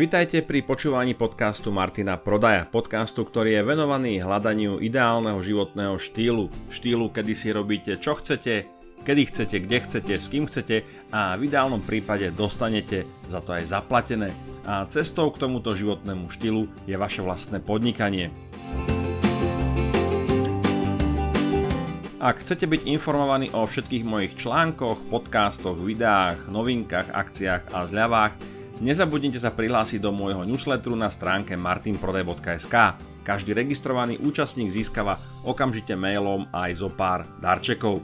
Vitajte pri počúvaní podcastu Martina Prodaja, podcastu, ktorý je venovaný hľadaniu ideálneho životného štýlu. Štýlu, kedy si robíte čo chcete, kedy chcete, kde chcete, s kým chcete a v ideálnom prípade dostanete za to aj zaplatené. A cestou k tomuto životnému štýlu je vaše vlastné podnikanie. Ak chcete byť informovaní o všetkých mojich článkoch, podcastoch, videách, novinkách, akciách a zľavách, Nezabudnite sa prihlásiť do môjho newsletteru na stránke martinprodaj.sk. Každý registrovaný účastník získava okamžite mailom aj zo pár darčekov.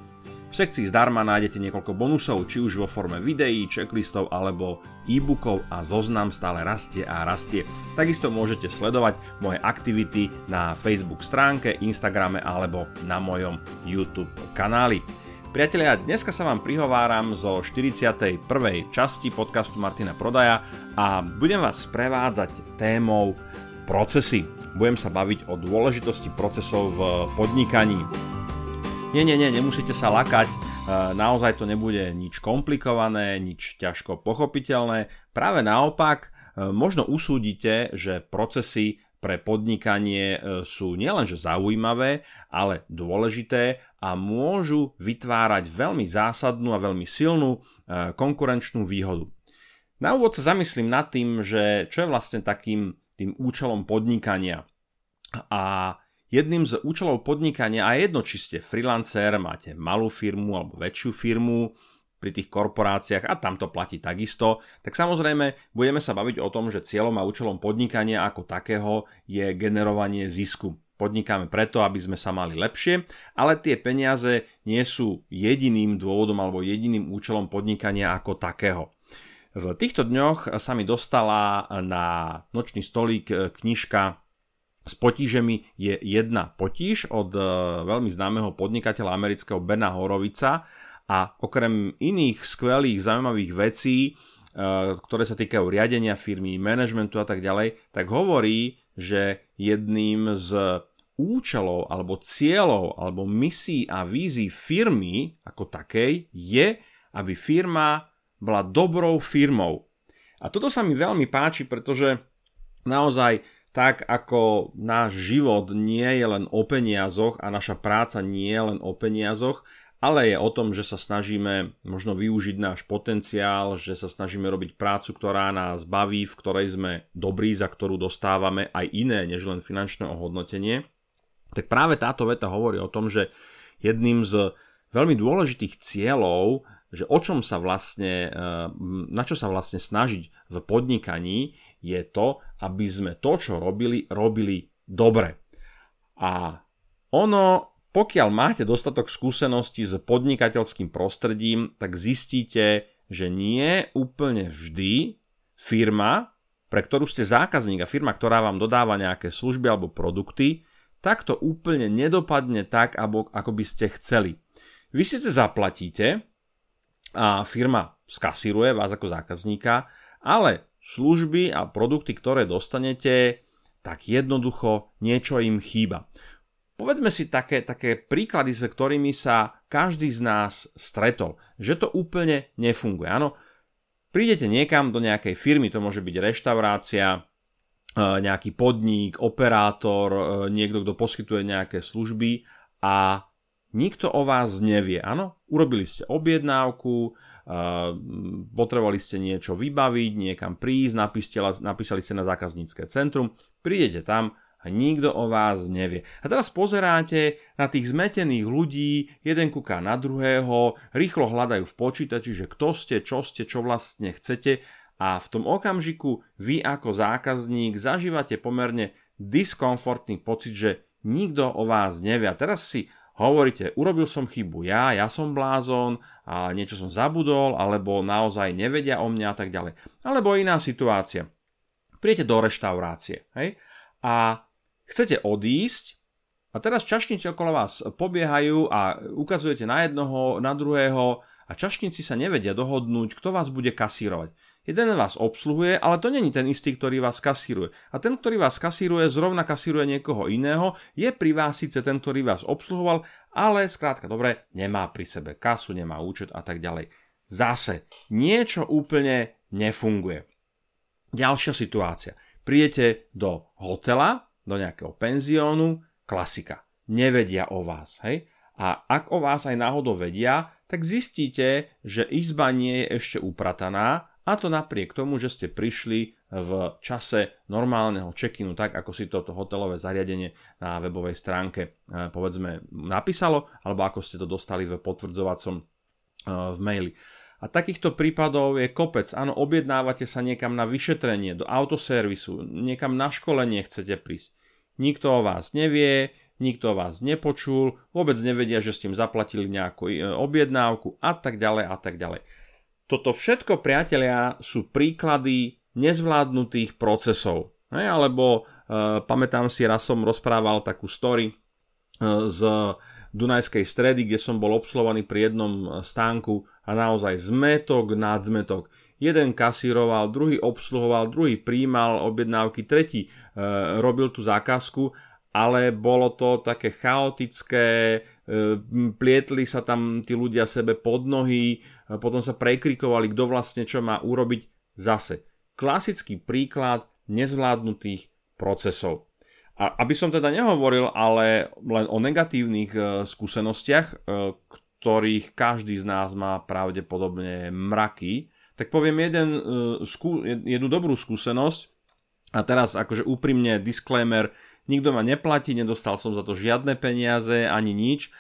V sekcii zdarma nájdete niekoľko bonusov, či už vo forme videí, checklistov alebo e-bookov a zoznam stále rastie a rastie. Takisto môžete sledovať moje aktivity na Facebook stránke, Instagrame alebo na mojom YouTube kanáli. Priatelia, dneska sa vám prihováram zo 41. časti podcastu Martina Prodaja a budem vás sprevádzať témou procesy. Budem sa baviť o dôležitosti procesov v podnikaní. Nie, nie, nie, nemusíte sa lakať, e, naozaj to nebude nič komplikované, nič ťažko pochopiteľné. Práve naopak, e, možno usúdite, že procesy pre podnikanie e, sú nielenže zaujímavé, ale dôležité a môžu vytvárať veľmi zásadnú a veľmi silnú e, konkurenčnú výhodu. Na úvod sa zamyslím nad tým, že čo je vlastne takým tým účelom podnikania. A jedným z účelov podnikania, a jedno či ste freelancer, máte malú firmu alebo väčšiu firmu, pri tých korporáciách a tam to platí takisto, tak samozrejme budeme sa baviť o tom, že cieľom a účelom podnikania ako takého je generovanie zisku. Podnikáme preto, aby sme sa mali lepšie, ale tie peniaze nie sú jediným dôvodom alebo jediným účelom podnikania ako takého. V týchto dňoch sa mi dostala na nočný stolík knižka s potížemi je jedna potíž od veľmi známeho podnikateľa amerického Bena Horovica a okrem iných skvelých, zaujímavých vecí, e, ktoré sa týkajú riadenia firmy, manažmentu a tak ďalej, tak hovorí, že jedným z účelov alebo cieľov alebo misií a vízií firmy ako takej je, aby firma bola dobrou firmou. A toto sa mi veľmi páči, pretože naozaj tak ako náš život nie je len o peniazoch a naša práca nie je len o peniazoch, ale je o tom, že sa snažíme možno využiť náš potenciál, že sa snažíme robiť prácu, ktorá nás baví, v ktorej sme dobrí, za ktorú dostávame aj iné než len finančné ohodnotenie. Tak práve táto veta hovorí o tom, že jedným z veľmi dôležitých cieľov, že o čom sa vlastne, eh, na čo sa vlastne snažiť v podnikaní, je to, aby sme to, čo robili, robili dobre. A ono pokiaľ máte dostatok skúseností s podnikateľským prostredím, tak zistíte, že nie úplne vždy firma, pre ktorú ste zákazník a firma, ktorá vám dodáva nejaké služby alebo produkty, tak to úplne nedopadne tak, ako by ste chceli. Vy síce zaplatíte a firma skasíruje vás ako zákazníka, ale služby a produkty, ktoré dostanete, tak jednoducho niečo im chýba. Povedzme si také, také príklady, s ktorými sa každý z nás stretol, že to úplne nefunguje. Áno, prídete niekam do nejakej firmy, to môže byť reštaurácia, e, nejaký podnik, operátor, e, niekto, kto poskytuje nejaké služby a nikto o vás nevie. Áno, urobili ste objednávku, e, potrebovali ste niečo vybaviť, niekam prísť, napísali, ste na zákaznícke centrum, prídete tam, nikto o vás nevie. A teraz pozeráte na tých zmetených ľudí, jeden kúka na druhého, rýchlo hľadajú v počítači, že kto ste, čo ste, čo vlastne chcete a v tom okamžiku vy ako zákazník zažívate pomerne diskomfortný pocit, že nikto o vás nevie. A teraz si hovoríte, urobil som chybu ja, ja som blázon, a niečo som zabudol, alebo naozaj nevedia o mňa a tak ďalej. Alebo iná situácia. Prijete do reštaurácie hej? a chcete odísť a teraz čašníci okolo vás pobiehajú a ukazujete na jednoho, na druhého a čašníci sa nevedia dohodnúť, kto vás bude kasírovať. Jeden vás obsluhuje, ale to není ten istý, ktorý vás kasíruje. A ten, ktorý vás kasíruje, zrovna kasíruje niekoho iného, je pri vás síce ten, ktorý vás obsluhoval, ale skrátka dobre, nemá pri sebe kasu, nemá účet a tak ďalej. Zase, niečo úplne nefunguje. Ďalšia situácia. Prídete do hotela, do nejakého penziónu, klasika. Nevedia o vás, hej? A ak o vás aj náhodou vedia, tak zistíte, že izba nie je ešte uprataná a to napriek tomu, že ste prišli v čase normálneho check-inu, tak ako si toto hotelové zariadenie na webovej stránke eh, povedzme napísalo, alebo ako ste to dostali v potvrdzovacom eh, v maili. A takýchto prípadov je kopec. Áno, objednávate sa niekam na vyšetrenie, do autoservisu, niekam na školenie chcete prísť. Nikto o vás nevie, nikto vás nepočul, vôbec nevedia, že ste im zaplatili nejakú e, objednávku a tak ďalej a tak ďalej. Toto všetko, priatelia, sú príklady nezvládnutých procesov. Hej, alebo e, pamätám si, raz som rozprával takú story e, z Dunajskej stredy, kde som bol obslovaný pri jednom stánku a naozaj zmetok nad zmetok. Jeden kasíroval, druhý obsluhoval, druhý príjmal objednávky, tretí e, robil tú zákazku ale bolo to také chaotické, e, plietli sa tam tí ľudia sebe pod nohy, potom sa prekrikovali, kto vlastne čo má urobiť. Zase, klasický príklad nezvládnutých procesov. A aby som teda nehovoril ale len o negatívnych e, skúsenostiach, e, ktorých každý z nás má pravdepodobne mraky, tak poviem jeden, jednu dobrú skúsenosť a teraz akože úprimne disclaimer, nikto ma neplatí, nedostal som za to žiadne peniaze ani nič. E,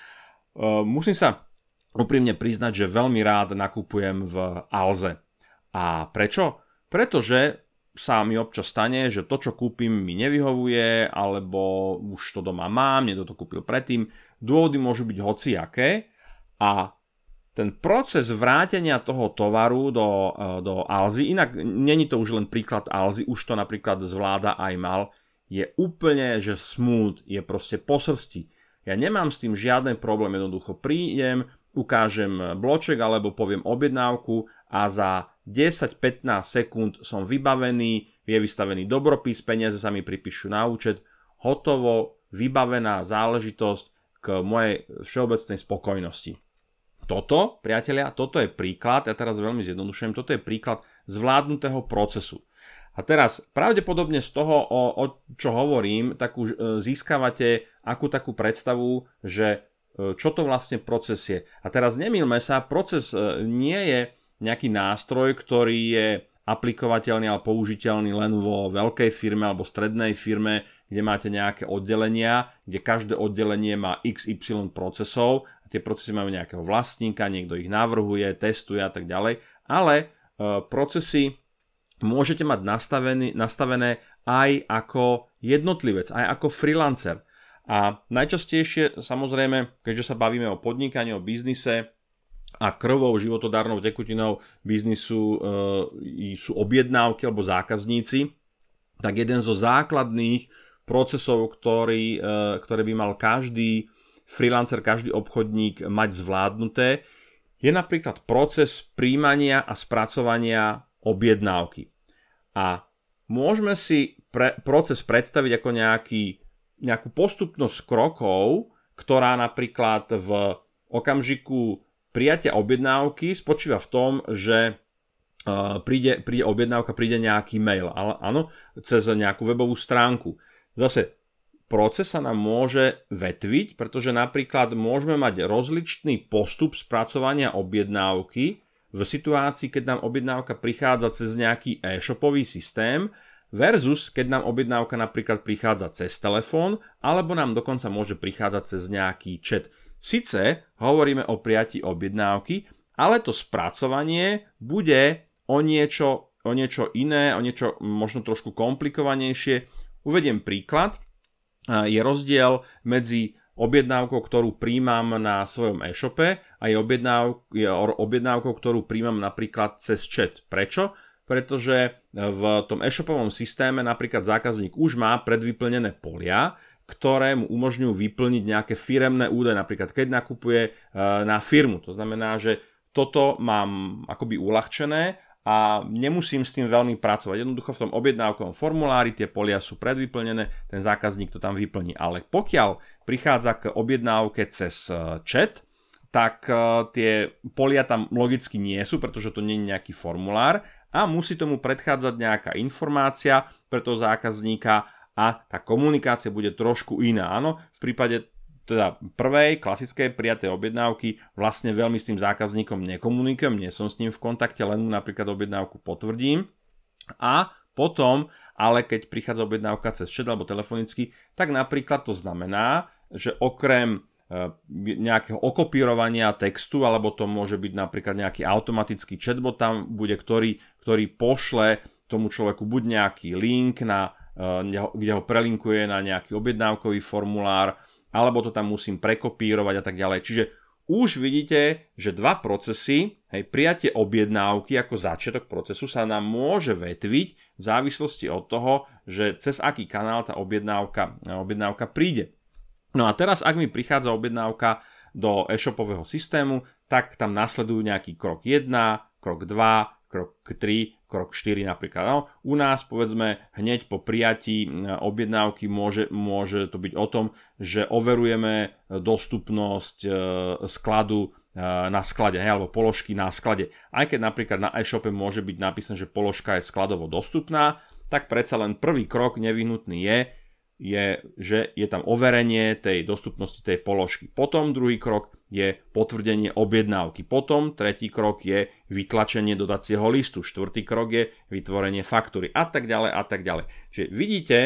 musím sa úprimne priznať, že veľmi rád nakupujem v Alze. A prečo? Pretože sa mi občas stane, že to, čo kúpim, mi nevyhovuje, alebo už to doma mám, niekto to kúpil predtým. Dôvody môžu byť hociaké a ten proces vrátenia toho tovaru do, e, do Alzy, inak není to už len príklad Alzy, už to napríklad zvláda aj mal, je úplne, že smooth, je proste po srsti. Ja nemám s tým žiadny problém, jednoducho prídem, ukážem bloček alebo poviem objednávku a za 10-15 sekúnd som vybavený, je vystavený dobropis, peniaze sa mi pripíšu na účet, hotovo, vybavená záležitosť k mojej všeobecnej spokojnosti. Toto, priatelia, toto je príklad, ja teraz veľmi zjednodušujem, toto je príklad zvládnutého procesu. A teraz pravdepodobne z toho, o, o čo hovorím, tak už e, získavate akú takú predstavu, že e, čo to vlastne proces je. A teraz nemilme sa, proces e, nie je nejaký nástroj, ktorý je aplikovateľný alebo použiteľný len vo veľkej firme alebo strednej firme, kde máte nejaké oddelenia, kde každé oddelenie má XY procesov a tie procesy majú nejakého vlastníka, niekto ich navrhuje, testuje a tak ďalej, ale e, procesy môžete mať nastavený, nastavené aj ako jednotlivec, aj ako freelancer. A najčastejšie, samozrejme, keďže sa bavíme o podnikaní, o biznise a krvou, životodárnou tekutinou biznisu e, sú objednávky alebo zákazníci, tak jeden zo základných procesov, ktorý, e, ktoré by mal každý freelancer, každý obchodník mať zvládnuté, je napríklad proces príjmania a spracovania objednávky. A môžeme si pre, proces predstaviť ako nejaký, nejakú postupnosť krokov, ktorá napríklad v okamžiku prijatia objednávky spočíva v tom, že príde, príde objednávka, príde nejaký mail, ale áno, cez nejakú webovú stránku. Zase proces sa nám môže vetviť, pretože napríklad môžeme mať rozličný postup spracovania objednávky, v situácii, keď nám objednávka prichádza cez nejaký e-shopový systém versus keď nám objednávka napríklad prichádza cez telefón alebo nám dokonca môže prichádzať cez nejaký chat. Sice hovoríme o prijatí objednávky, ale to spracovanie bude o niečo, o niečo iné, o niečo možno trošku komplikovanejšie. Uvediem príklad. Je rozdiel medzi objednávkou, ktorú príjmam na svojom e-shope a je objednávkou, ktorú príjmam napríklad cez chat. Prečo? Pretože v tom e-shopovom systéme napríklad zákazník už má predvyplnené polia, ktoré mu umožňujú vyplniť nejaké firemné údaje, napríklad keď nakupuje e, na firmu. To znamená, že toto mám akoby uľahčené a nemusím s tým veľmi pracovať. Jednoducho v tom objednávkovom formulári tie polia sú predvyplnené, ten zákazník to tam vyplní. Ale pokiaľ prichádza k objednávke cez e, chat, tak e, tie polia tam logicky nie sú, pretože to nie je nejaký formulár a musí tomu predchádzať nejaká informácia pre toho zákazníka a tá komunikácia bude trošku iná. Áno, v prípade teda prvej klasickej prijatej objednávky vlastne veľmi s tým zákazníkom nekomunikujem, nie som s ním v kontakte, len mu napríklad objednávku potvrdím a potom, ale keď prichádza objednávka cez chat alebo telefonicky, tak napríklad to znamená, že okrem e, nejakého okopírovania textu, alebo to môže byť napríklad nejaký automatický chatbot tam bude, ktorý, ktorý pošle tomu človeku buď nejaký link, na, kde ho prelinkuje na nejaký objednávkový formulár, alebo to tam musím prekopírovať a tak ďalej. Čiže už vidíte, že dva procesy, hej, prijatie objednávky ako začiatok procesu sa nám môže vetviť v závislosti od toho, že cez aký kanál tá objednávka, objednávka príde. No a teraz, ak mi prichádza objednávka do e-shopového systému, tak tam nasledujú nejaký krok 1, krok 2, krok 3, krok 4 napríklad. No, u nás povedzme hneď po prijatí objednávky môže, môže to byť o tom, že overujeme dostupnosť e, skladu e, na sklade, hej, alebo položky na sklade. Aj keď napríklad na e-shope môže byť napísané, že položka je skladovo dostupná, tak predsa len prvý krok nevyhnutný je, je, že je tam overenie tej dostupnosti tej položky. Potom druhý krok je potvrdenie objednávky. Potom tretí krok je vytlačenie dodacieho listu. Štvrtý krok je vytvorenie faktúry a tak ďalej a tak ďalej. Čiže vidíte,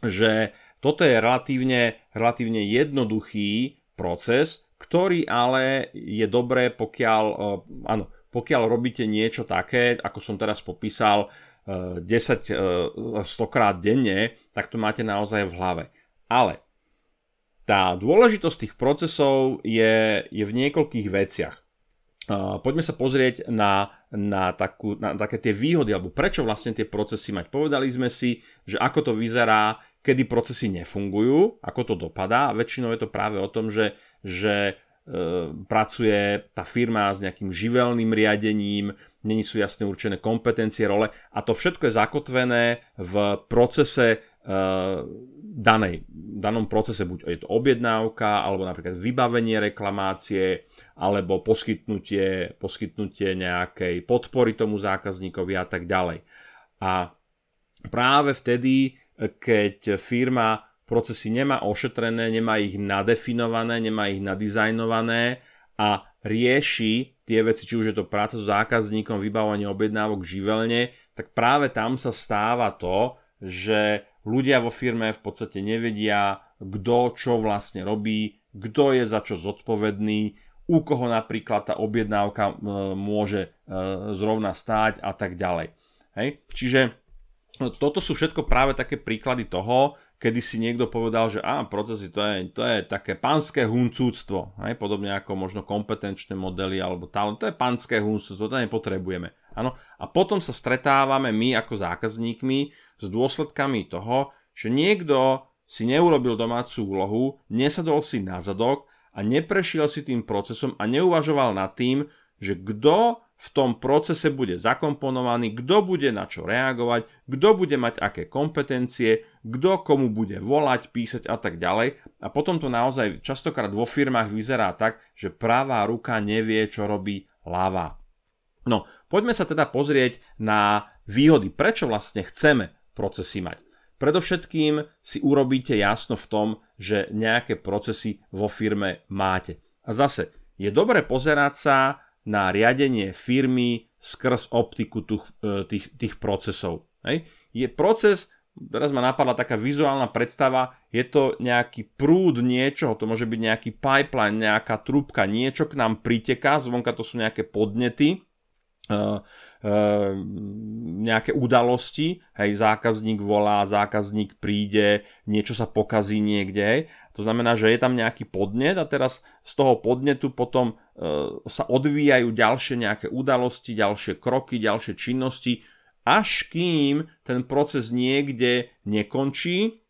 že toto je relatívne, relatívne jednoduchý proces, ktorý ale je dobré, pokiaľ, eh, áno, pokiaľ robíte niečo také, ako som teraz popísal, 10, 100 krát denne, tak to máte naozaj v hlave. Ale tá dôležitosť tých procesov je, je v niekoľkých veciach. Poďme sa pozrieť na, na, takú, na také tie výhody, alebo prečo vlastne tie procesy mať. Povedali sme si, že ako to vyzerá, kedy procesy nefungujú, ako to dopadá. Väčšinou je to práve o tom, že, že e, pracuje tá firma s nejakým živelným riadením, není sú jasne určené kompetencie, role a to všetko je zakotvené v procese uh, danej, danom procese, buď je to objednávka, alebo napríklad vybavenie reklamácie, alebo poskytnutie, poskytnutie nejakej podpory tomu zákazníkovi a tak ďalej. A práve vtedy, keď firma procesy nemá ošetrené, nemá ich nadefinované, nemá ich nadizajnované a rieši tie veci, či už je to práca s zákazníkom, vybávanie objednávok živelne, tak práve tam sa stáva to, že ľudia vo firme v podstate nevedia, kto čo vlastne robí, kto je za čo zodpovedný, u koho napríklad tá objednávka e, môže e, zrovna stáť a tak ďalej. Hej? Čiže no, toto sú všetko práve také príklady toho, kedy si niekto povedal, že á, procesy to je, to je také panské huncúctvo, hej, podobne ako možno kompetenčné modely alebo talent, to je panské huncúctvo, to nepotrebujeme. Áno? A potom sa stretávame my ako zákazníkmi s dôsledkami toho, že niekto si neurobil domácu úlohu, nesadol si na zadok a neprešiel si tým procesom a neuvažoval nad tým, že kto v tom procese bude zakomponovaný, kto bude na čo reagovať, kto bude mať aké kompetencie, kto komu bude volať, písať a tak ďalej. A potom to naozaj častokrát vo firmách vyzerá tak, že pravá ruka nevie, čo robí ľavá. No, poďme sa teda pozrieť na výhody, prečo vlastne chceme procesy mať. Predovšetkým si urobíte jasno v tom, že nejaké procesy vo firme máte. A zase, je dobre pozerať sa na riadenie firmy skrz optiku tých, e, tých, tých procesov. Hej. Je proces, teraz ma napadla taká vizuálna predstava, je to nejaký prúd niečoho, to môže byť nejaký pipeline, nejaká trúbka, niečo k nám priteká, zvonka to sú nejaké podnety, nejaké udalosti, hej, zákazník volá, zákazník príde, niečo sa pokazí niekde, hej. to znamená, že je tam nejaký podnet a teraz z toho podnetu potom uh, sa odvíjajú ďalšie nejaké udalosti, ďalšie kroky, ďalšie činnosti, až kým ten proces niekde nekončí,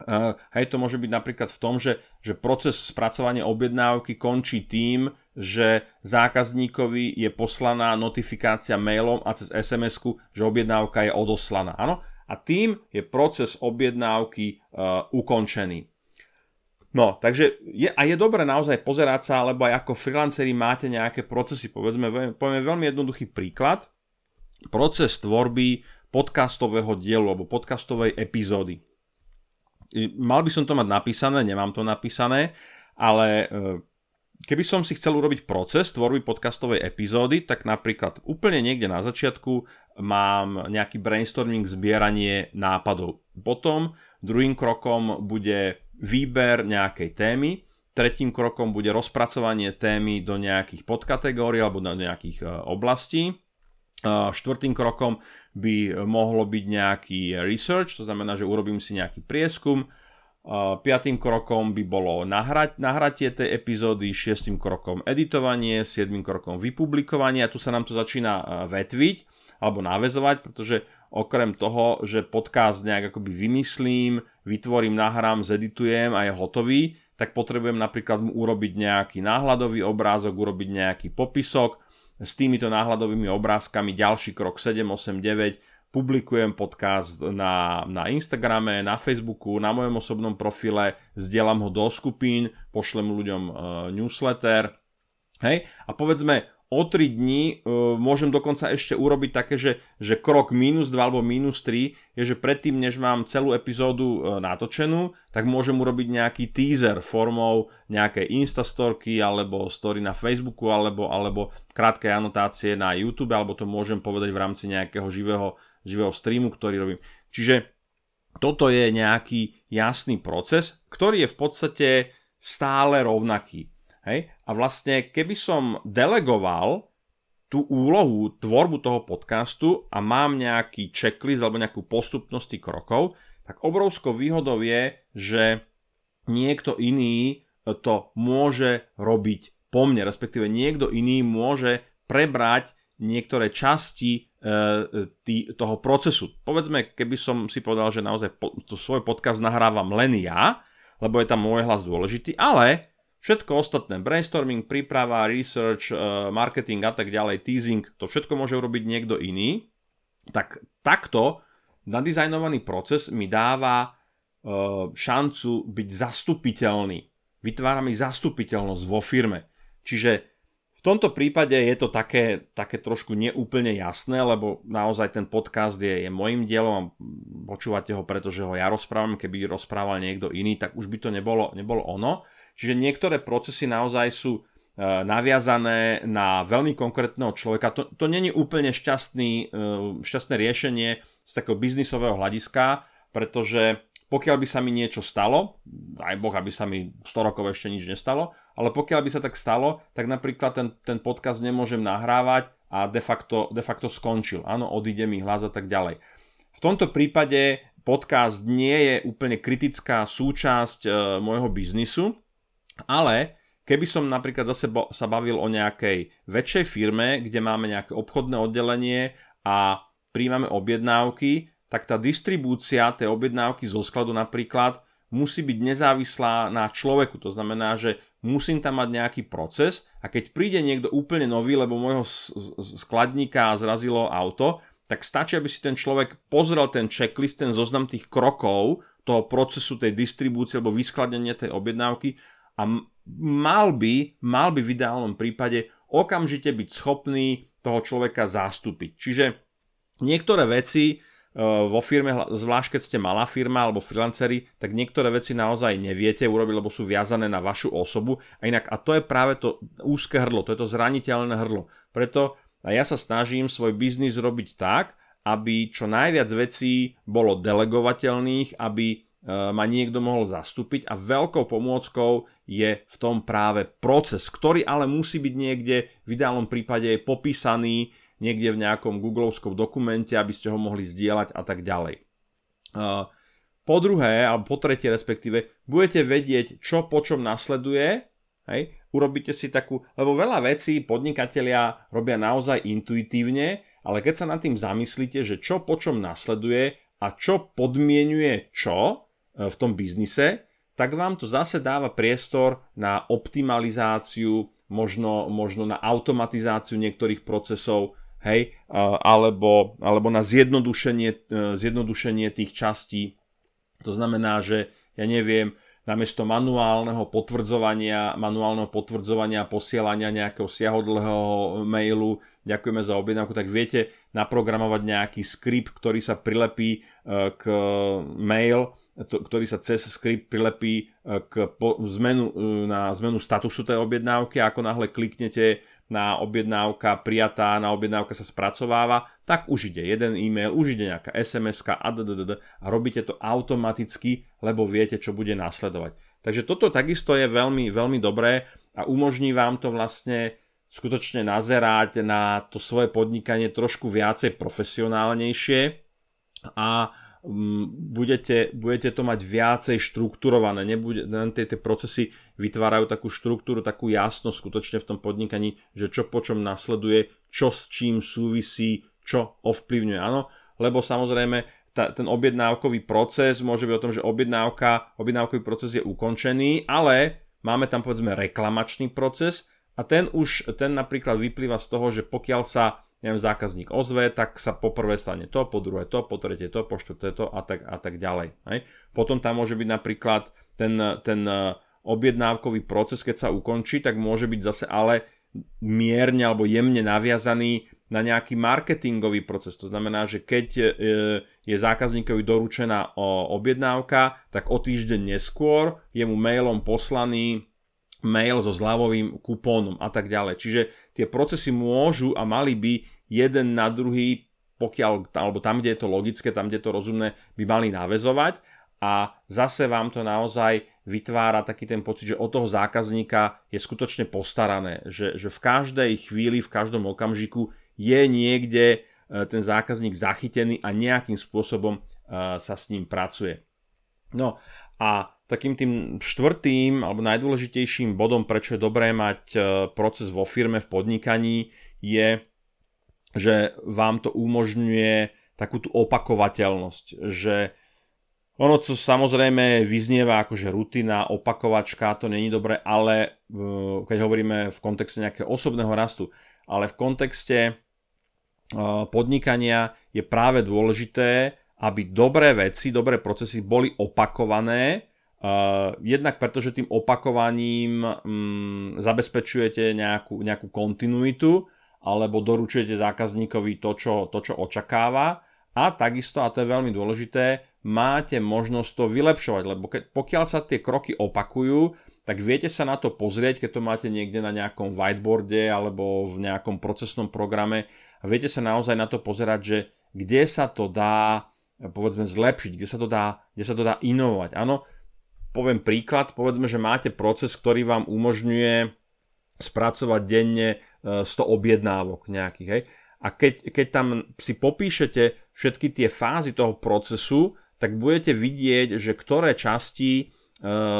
Uh, hej, to môže byť napríklad v tom, že, že proces spracovania objednávky končí tým, že zákazníkovi je poslaná notifikácia mailom a cez SMS-ku, že objednávka je odoslaná. Áno? A tým je proces objednávky uh, ukončený. No, takže je, a je dobré naozaj pozerať sa, alebo aj ako freelanceri máte nejaké procesy. Povedzme, povieme veľmi jednoduchý príklad. proces tvorby podcastového dielu alebo podcastovej epizódy. Mal by som to mať napísané, nemám to napísané, ale e, keby som si chcel urobiť proces tvorby podcastovej epizódy, tak napríklad úplne niekde na začiatku mám nejaký brainstorming, zbieranie nápadov. Potom druhým krokom bude výber nejakej témy, tretím krokom bude rozpracovanie témy do nejakých podkategórií alebo do nejakých e, oblastí. Štvrtým krokom by mohlo byť nejaký research, to znamená, že urobím si nejaký prieskum, Piatým krokom by bolo nahrať, nahratie tej epizódy, šiestým krokom editovanie, siedmým krokom vypublikovanie. A tu sa nám to začína vetviť alebo návezovať, pretože okrem toho, že podcast nejak akoby vymyslím, vytvorím, nahrám, zeditujem a je hotový, tak potrebujem napríklad mu urobiť nejaký náhľadový obrázok, urobiť nejaký popisok, s týmito náhľadovými obrázkami ďalší krok 7, 8, 9 publikujem podcast na, na Instagrame, na Facebooku, na mojom osobnom profile, zdieľam ho do skupín, pošlem ľuďom uh, newsletter. Hej? A povedzme, o 3 dní uh, môžem dokonca ešte urobiť také, že, že krok minus 2 alebo minus 3 je, že predtým, než mám celú epizódu uh, natočenú, tak môžem urobiť nejaký teaser formou nejakej instastorky alebo story na Facebooku alebo, alebo krátke anotácie na YouTube alebo to môžem povedať v rámci nejakého živého živého streamu, ktorý robím. Čiže toto je nejaký jasný proces, ktorý je v podstate stále rovnaký. Hej? A vlastne keby som delegoval tú úlohu, tvorbu toho podcastu a mám nejaký checklist alebo nejakú postupnosť krokov, tak obrovskou výhodou je, že niekto iný to môže robiť po mne, respektíve niekto iný môže prebrať niektoré časti tý, toho procesu. Povedzme, keby som si povedal, že naozaj po, to svoj podcast nahrávam len ja, lebo je tam môj hlas dôležitý, ale všetko ostatné, brainstorming, príprava, research, e, marketing a tak ďalej, teasing, to všetko môže urobiť niekto iný, tak takto nadizajnovaný proces mi dáva e, šancu byť zastupiteľný. Vytvára mi zastupiteľnosť vo firme. Čiže v tomto prípade je to také, také trošku neúplne jasné, lebo naozaj ten podcast je, je môjim dielom a počúvate ho, pretože ho ja rozprávam, keby rozprával niekto iný, tak už by to nebolo, nebolo ono. Čiže niektoré procesy naozaj sú e, naviazané na veľmi konkrétneho človeka. To, to není úplne šťastný, e, šťastné riešenie z takého biznisového hľadiska, pretože pokiaľ by sa mi niečo stalo, aj boh, aby sa mi 100 rokov ešte nič nestalo, ale pokiaľ by sa tak stalo, tak napríklad ten, ten podcast nemôžem nahrávať a de facto, de facto skončil. Áno, odíde mi hlas a tak ďalej. V tomto prípade podcast nie je úplne kritická súčasť e, môjho biznisu, ale keby som napríklad zase bo, sa bavil o nejakej väčšej firme, kde máme nejaké obchodné oddelenie a príjmame objednávky, tak tá distribúcia tej objednávky zo skladu napríklad musí byť nezávislá na človeku. To znamená, že musím tam mať nejaký proces a keď príde niekto úplne nový, lebo môjho skladníka zrazilo auto, tak stačí, aby si ten človek pozrel ten checklist, ten zoznam tých krokov toho procesu tej distribúcie alebo vyskladnenia tej objednávky a mal by, mal by v ideálnom prípade okamžite byť schopný toho človeka zastúpiť. Čiže niektoré veci vo firme, zvlášť keď ste malá firma alebo freelanceri, tak niektoré veci naozaj neviete urobiť, lebo sú viazané na vašu osobu. A inak, a to je práve to úzke hrdlo, to je to zraniteľné hrdlo. Preto a ja sa snažím svoj biznis robiť tak, aby čo najviac vecí bolo delegovateľných, aby e, ma niekto mohol zastúpiť a veľkou pomôckou je v tom práve proces, ktorý ale musí byť niekde v ideálnom prípade popísaný, niekde v nejakom googlovskom dokumente, aby ste ho mohli zdieľať a tak ďalej. Po druhé, alebo po tretie respektíve, budete vedieť, čo po čom nasleduje, hej, urobíte si takú, lebo veľa vecí podnikatelia robia naozaj intuitívne, ale keď sa nad tým zamyslíte, že čo po čom nasleduje a čo podmienuje čo e, v tom biznise, tak vám to zase dáva priestor na optimalizáciu, možno, možno na automatizáciu niektorých procesov, hej, alebo, alebo na zjednodušenie, e, zjednodušenie tých častí. To znamená, že ja neviem, namiesto manuálneho potvrdzovania, manuálneho potvrdzovania, posielania nejakého siahodlého mailu, ďakujeme za objednávku, tak viete naprogramovať nejaký skript, ktorý sa prilepí e, k mail, ktorý sa cez skript prilepí e, k zmenu, na zmenu statusu tej objednávky a ako náhle kliknete na objednávka prijatá, na objednávka sa spracováva, tak už ide jeden e-mail, už ide nejaká sms a a robíte to automaticky, lebo viete, čo bude následovať. Takže toto takisto je veľmi, veľmi dobré a umožní vám to vlastne skutočne nazerať na to svoje podnikanie trošku viacej profesionálnejšie a budete, budete to mať viacej štrukturované, nebude, len tie, tie procesy vytvárajú takú štruktúru, takú jasnosť skutočne v tom podnikaní, že čo po čom nasleduje, čo s čím súvisí, čo ovplyvňuje, áno, lebo samozrejme ta, ten objednávkový proces môže byť o tom, že objednávka, objednávkový proces je ukončený, ale máme tam povedzme reklamačný proces a ten už, ten napríklad vyplýva z toho, že pokiaľ sa neviem, zákazník ozve, tak sa poprvé stane to, po druhé to, po tretie to, po štvrté to a tak, a tak ďalej. Hej. Potom tam môže byť napríklad ten, ten e, objednávkový proces, keď sa ukončí, tak môže byť zase ale mierne alebo jemne naviazaný na nejaký marketingový proces. To znamená, že keď e, je zákazníkovi doručená objednávka, tak o týždeň neskôr je mu mailom poslaný mail so zľavovým kupónom a tak ďalej. Čiže tie procesy môžu a mali by jeden na druhý, pokiaľ, alebo tam, kde je to logické, tam, kde je to rozumné, by mali navezovať a zase vám to naozaj vytvára taký ten pocit, že od toho zákazníka je skutočne postarané, že, že v každej chvíli, v každom okamžiku je niekde e, ten zákazník zachytený a nejakým spôsobom e, sa s ním pracuje. No a takým tým štvrtým alebo najdôležitejším bodom, prečo je dobré mať e, proces vo firme v podnikaní, je, že vám to umožňuje takú tú opakovateľnosť, že ono, co samozrejme vyznieva ako že rutina, opakovačka, to není dobré, ale e, keď hovoríme v kontexte nejakého osobného rastu, ale v kontexte e, podnikania je práve dôležité, aby dobré veci, dobré procesy boli opakované Uh, jednak preto, že tým opakovaním um, zabezpečujete nejakú, nejakú kontinuitu alebo doručujete zákazníkovi to čo, to, čo očakáva a takisto, a to je veľmi dôležité, máte možnosť to vylepšovať, lebo keď, pokiaľ sa tie kroky opakujú, tak viete sa na to pozrieť, keď to máte niekde na nejakom whiteboarde alebo v nejakom procesnom programe a viete sa naozaj na to pozerať, že kde sa to dá povedzme zlepšiť, kde sa to dá, kde sa to dá inovovať. Áno, poviem príklad, povedzme, že máte proces, ktorý vám umožňuje spracovať denne 100 e, objednávok nejakých, hej. A keď, keď tam si popíšete všetky tie fázy toho procesu, tak budete vidieť, že ktoré časti e,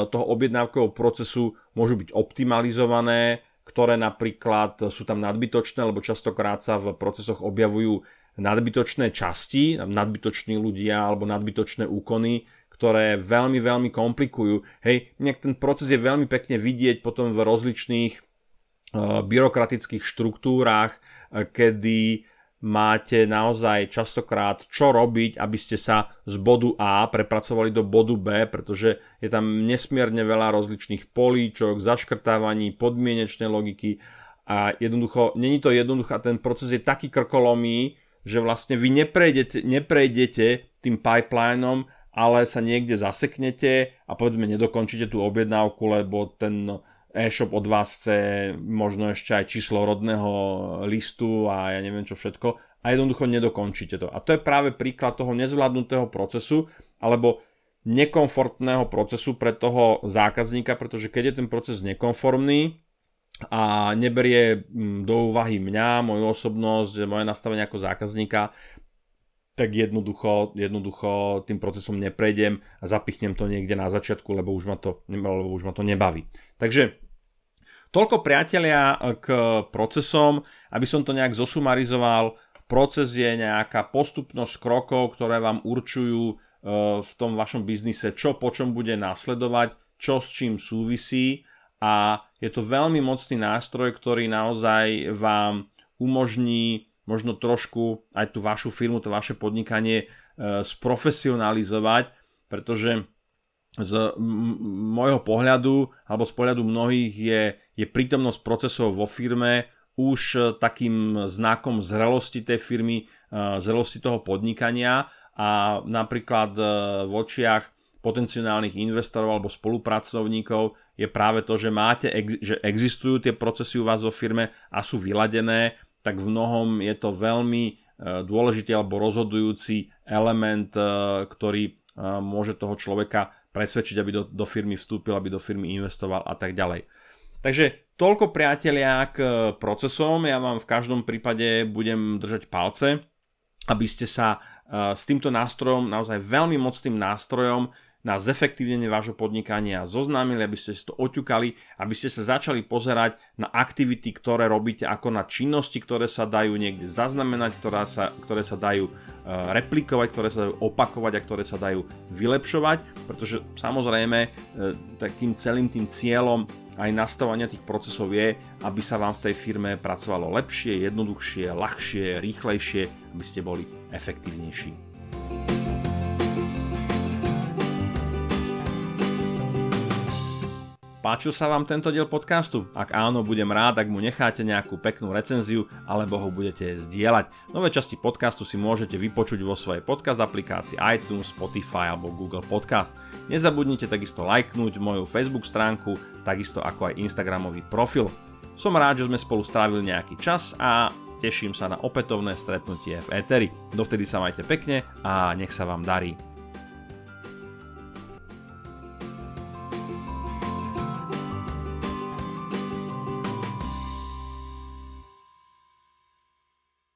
toho objednávkového procesu môžu byť optimalizované, ktoré napríklad sú tam nadbytočné, lebo častokrát sa v procesoch objavujú nadbytočné časti, nadbytoční ľudia alebo nadbytočné úkony, ktoré veľmi, veľmi komplikujú. Hej, nejak ten proces je veľmi pekne vidieť potom v rozličných uh, byrokratických štruktúrách, uh, kedy máte naozaj častokrát čo robiť, aby ste sa z bodu A prepracovali do bodu B, pretože je tam nesmierne veľa rozličných políčok, zaškrtávaní, podmienečnej logiky a jednoducho, není to jednoduché, ten proces je taký krkolomý, že vlastne vy neprejdete, neprejdete tým pipelineom ale sa niekde zaseknete a povedzme nedokončíte tú objednávku, lebo ten e-shop od vás chce možno ešte aj číslo rodného listu a ja neviem čo všetko a jednoducho nedokončíte to. A to je práve príklad toho nezvládnutého procesu alebo nekomfortného procesu pre toho zákazníka, pretože keď je ten proces nekonformný a neberie mm, do úvahy mňa, moju osobnosť, moje nastavenie ako zákazníka, tak jednoducho, jednoducho tým procesom neprejdem a zapichnem to niekde na začiatku, lebo už ma to, lebo už ma to nebaví. Takže toľko priatelia k procesom, aby som to nejak zosumarizoval. Proces je nejaká postupnosť krokov, ktoré vám určujú e, v tom vašom biznise, čo po čom bude následovať, čo s čím súvisí a je to veľmi mocný nástroj, ktorý naozaj vám umožní možno trošku aj tú vašu firmu, to vaše podnikanie e, sprofesionalizovať, pretože z môjho pohľadu alebo z pohľadu mnohých je, je prítomnosť procesov vo firme už takým znakom zrelosti tej firmy, zrelosti toho podnikania a napríklad v očiach potenciálnych investorov alebo spolupracovníkov je práve to, že máte, že existujú tie procesy u vás vo firme a sú vyladené, tak v mnohom je to veľmi e, dôležitý alebo rozhodujúci element, e, ktorý e, môže toho človeka presvedčiť, aby do, do firmy vstúpil, aby do firmy investoval a tak ďalej. Takže toľko priatelia k procesom, ja vám v každom prípade budem držať palce, aby ste sa s týmto nástrojom, naozaj veľmi mocným nástrojom, na zefektívnenie vášho podnikania zoznámili, aby ste si to oťukali, aby ste sa začali pozerať na aktivity, ktoré robíte ako na činnosti, ktoré sa dajú niekde zaznamenať, ktoré sa, ktoré sa dajú e, replikovať, ktoré sa dajú opakovať a ktoré sa dajú vylepšovať, pretože samozrejme e, takým celým tým cieľom aj nastavania tých procesov je, aby sa vám v tej firme pracovalo lepšie, jednoduchšie, ľahšie, rýchlejšie, aby ste boli efektívnejší. Páčil sa vám tento diel podcastu? Ak áno, budem rád, ak mu necháte nejakú peknú recenziu alebo ho budete zdieľať. Nové časti podcastu si môžete vypočuť vo svojej podcast aplikácii iTunes, Spotify alebo Google Podcast. Nezabudnite takisto lajknúť moju Facebook stránku, takisto ako aj Instagramový profil. Som rád, že sme spolu strávili nejaký čas a teším sa na opätovné stretnutie v Eteri. Dovtedy sa majte pekne a nech sa vám darí.